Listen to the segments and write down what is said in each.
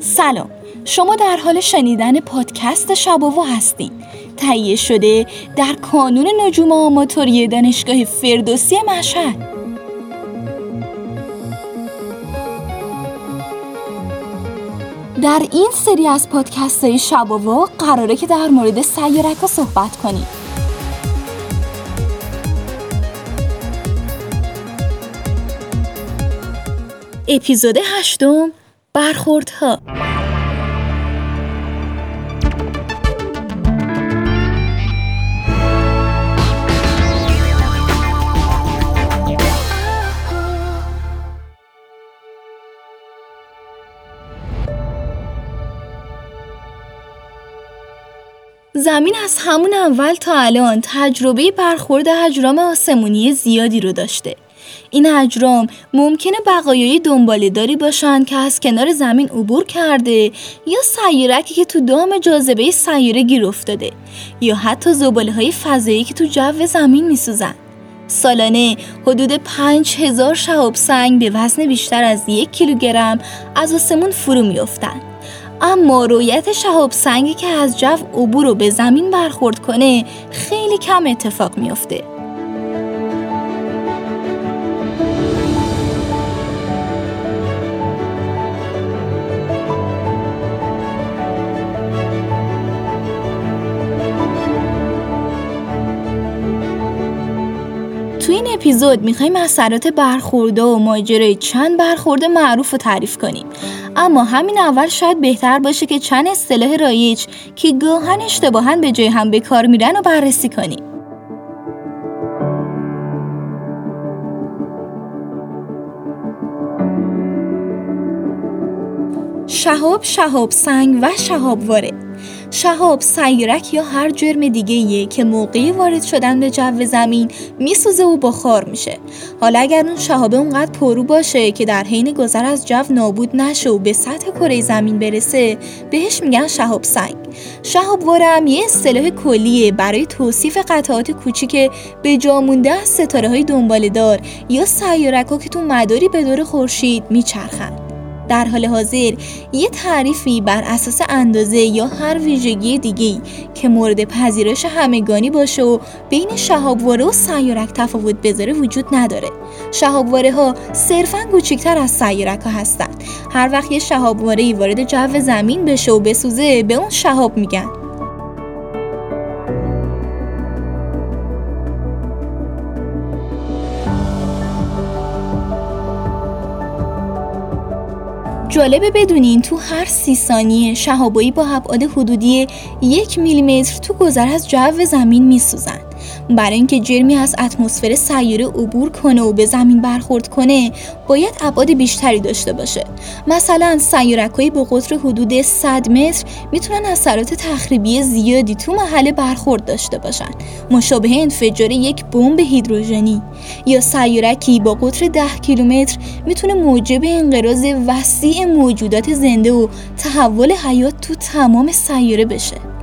سلام. شما در حال شنیدن پادکست شباو هستین. تهیه شده در کانون نجوم آماتوری دانشگاه فردوسی مشهد. در این سری از پادکست های شباوا قراره که در مورد سیارک صحبت کنیم. اپیزود هشتم برخوردها. زمین از همون اول تا الان تجربه برخورد اجرام آسمونی زیادی رو داشته. این اجرام ممکنه بقایای داری باشن که از کنار زمین عبور کرده یا سیارکی که تو دام جاذبه سیاره گیر افتاده یا حتی زباله های فضایی که تو جو زمین میسوزن. سالانه حدود 5000 شهاب سنگ به وزن بیشتر از یک کیلوگرم از آسمون فرو میافتند. اما رویت شهاب سنگی که از جو عبور رو به زمین برخورد کنه خیلی کم اتفاق میافته. اپیزود می‌خوایم اثرات برخورده و ماجرای چند برخورده معروف رو تعریف کنیم. اما همین اول شاید بهتر باشه که چند اصطلاح رایج که گاهن اشتباهن به جای هم به کار میرن و بررسی کنیم. شهاب شهاب سنگ و شهاب وارد. شهاب سیارک یا هر جرم دیگه که موقعی وارد شدن به جو زمین میسوزه و بخار میشه. حالا اگر اون شهابه اونقدر پرو باشه که در حین گذر از جو نابود نشه و به سطح کره زمین برسه بهش میگن شهاب سنگ. شهاب وارم یه اصطلاح کلیه برای توصیف قطعات کوچیک به جا مونده از ستاره های دنباله دار یا سیارک ها که تو مداری به دور خورشید میچرخند در حال حاضر یه تعریفی بر اساس اندازه یا هر ویژگی دیگه که مورد پذیرش همگانی باشه و بین شهابواره و سیارک تفاوت بذاره وجود نداره. شهابواره ها صرفا کوچکتر از سیارک ها هستن هر وقت یه شهابواره وارد جو زمین بشه و بسوزه به اون شهاب میگن. جالبه بدونین تو هر سی ثانیه شهابایی با ابعاد حدودی یک میلیمتر تو گذر از جو زمین میسوزن. برای اینکه جرمی از اتمسفر سیاره عبور کنه و به زمین برخورد کنه باید ابعاد بیشتری داشته باشه. مثلا سیارکهایی با قطر حدود 100 متر می‌تونن اثرات تخریبی زیادی تو محل برخورد داشته باشن. مشابه انفجار یک بمب هیدروژنی. یا سیارکی با قطر 10 کیلومتر می‌تونه موجب انقراض وسیع موجودات زنده و تحول حیات تو تمام سیاره بشه.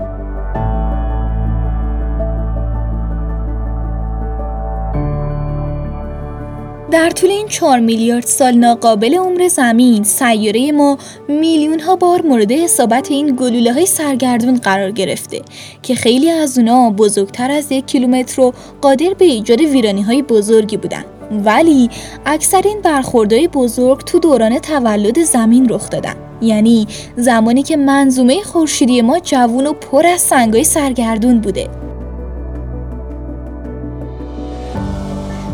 در طول این 4 میلیارد سال ناقابل عمر زمین سیاره ما میلیون ها بار مورد اصابت این گلوله های سرگردون قرار گرفته که خیلی از اونا بزرگتر از یک کیلومتر و قادر به ایجاد ویرانی های بزرگی بودن. ولی اکثر این برخوردهای بزرگ تو دوران تولد زمین رخ دادن. یعنی زمانی که منظومه خورشیدی ما جوون و پر از سنگای سرگردون بوده.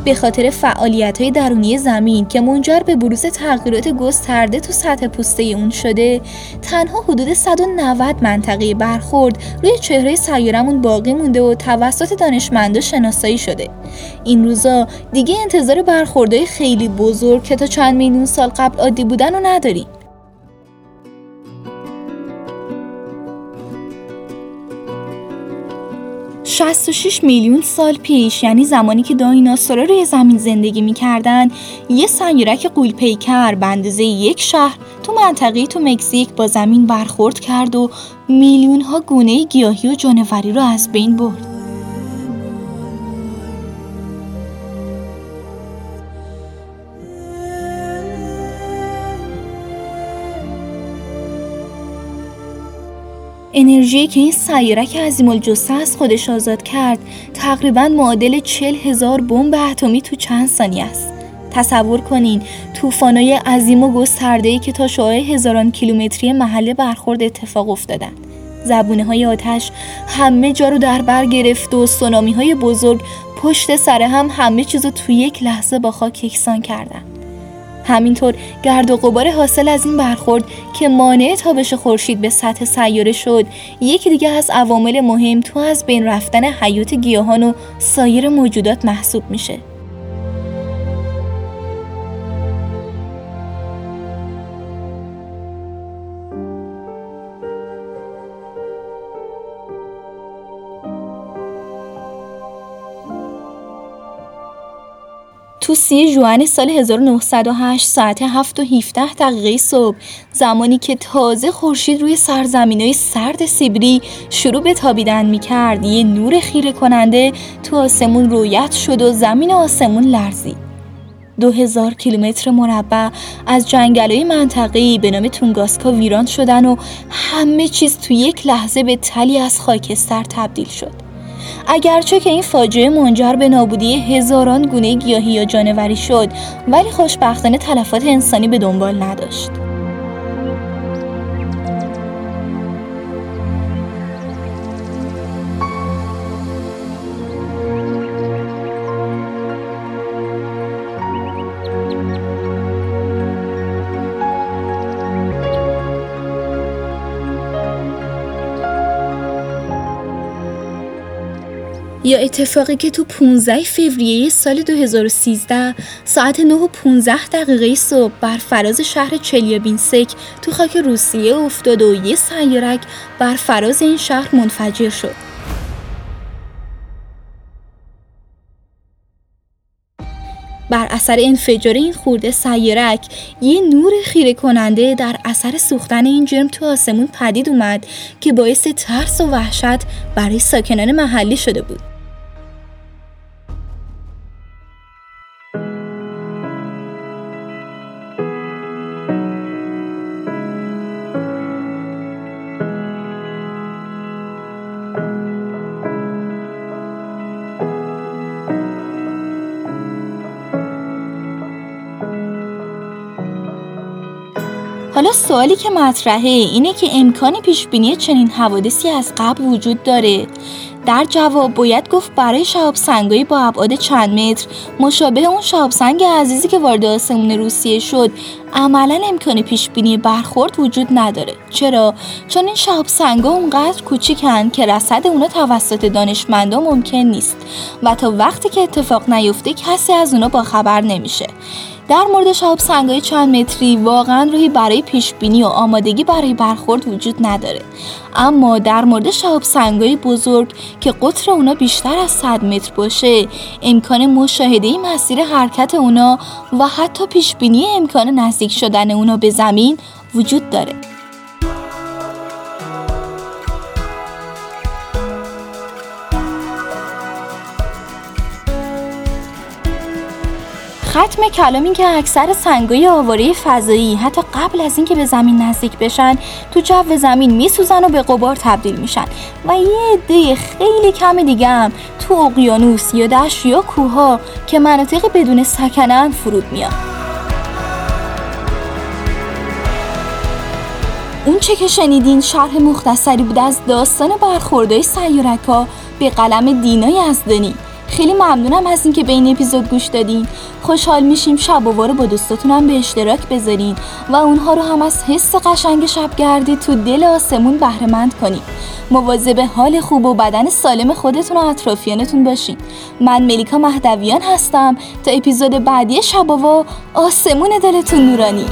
به خاطر فعالیت های درونی زمین که منجر به بروز تغییرات گسترده تو سطح پوسته اون شده تنها حدود 190 منطقه برخورد روی چهره سیارمون باقی مونده و توسط دانشمندا شناسایی شده. این روزا دیگه انتظار برخوردهای خیلی بزرگ که تا چند میلیون سال قبل عادی بودن رو نداریم. 66 میلیون سال پیش یعنی زمانی که دایناسورا روی زمین زندگی می‌کردن یه سیارک قول پیکر به اندازه یک شهر تو منطقه تو مکزیک با زمین برخورد کرد و میلیون ها گونه گیاهی و جانوری رو از بین برد. انرژی که این سیارک عظیم الجثه از خودش آزاد کرد تقریبا معادل چل هزار بمب اتمی تو چند ثانیه است. تصور کنین طوفانای عظیم و گسترده‌ای که تا شعاع هزاران کیلومتری محله برخورد اتفاق افتادن زبونه های آتش همه جا رو در بر گرفت و سونامی های بزرگ پشت سر هم همه چیز رو توی یک لحظه با خاک یکسان کردن همینطور گرد و غبار حاصل از این برخورد که مانع تابش خورشید به سطح سیاره شد یکی دیگه از عوامل مهم تو از بین رفتن حیات گیاهان و سایر موجودات محسوب میشه. تو سی جوان سال 1908 ساعت 7 و 17 دقیقه صبح زمانی که تازه خورشید روی های سرد سیبری شروع به تابیدن می کرد یه نور خیره کننده تو آسمون رویت شد و زمین آسمون لرزید. دو هزار کیلومتر مربع از جنگلای منطقه‌ای به نام تونگاسکا ویران شدن و همه چیز تو یک لحظه به تلی از خاکستر تبدیل شد. اگرچه که این فاجعه منجر به نابودی هزاران گونه گیاهی یا جانوری شد ولی خوشبختانه تلفات انسانی به دنبال نداشت. یا اتفاقی که تو 15 فوریه سال 2013 ساعت 9 و 15 دقیقه صبح بر فراز شهر چلیابینسک تو خاک روسیه افتاد و یه سیارک بر فراز این شهر منفجر شد. بر اثر انفجار این خورده سیارک یه نور خیره کننده در اثر سوختن این جرم تو آسمون پدید اومد که باعث ترس و وحشت برای ساکنان محلی شده بود. حالا سوالی که مطرحه اینه که امکان پیش بینی چنین حوادثی از قبل وجود داره. در جواب باید گفت برای شهاب سنگایی با ابعاد چند متر مشابه اون شهاب سنگ عزیزی که وارد آسمون روسیه شد عملا امکان پیش بینی برخورد وجود نداره. چرا؟ چون این شهاب سنگا اونقدر کوچیکن که رصد اونا توسط دانشمندا ممکن نیست و تا وقتی که اتفاق نیفته کسی از اونا با خبر نمیشه. در مورد شهاب سنگای چند متری واقعا روی برای پیش بینی و آمادگی برای برخورد وجود نداره. اما در مورد شهاب سنگای بزرگ که قطر اونا بیشتر از 100 متر باشه امکان مشاهده مسیر حرکت اونا و حتی پیش بینی امکان نزدیک شدن اونا به زمین وجود داره. ختم کلام این که اکثر سنگای آواره فضایی حتی قبل از اینکه به زمین نزدیک بشن تو جو زمین میسوزن و به قبار تبدیل میشن. و یه عده خیلی کم دیگه هم تو اقیانوس یا دشت یا کوها که مناطق بدون سکنن فرود میان. اون چه که شنیدین شرح مختصری بود از داستان برخوردهای سیارک به قلم دینای ازدانی خیلی ممنونم از اینکه به این اپیزود گوش دادین. خوشحال میشیم شب و با دوستاتون هم به اشتراک بذارین و اونها رو هم از حس قشنگ شبگردی تو دل آسمون بهرهمند کنین. مواظب حال خوب و بدن سالم خودتون و اطرافیانتون باشین. من ملیکا مهدویان هستم تا اپیزود بعدی شباوا آسمون دلتون نورانی.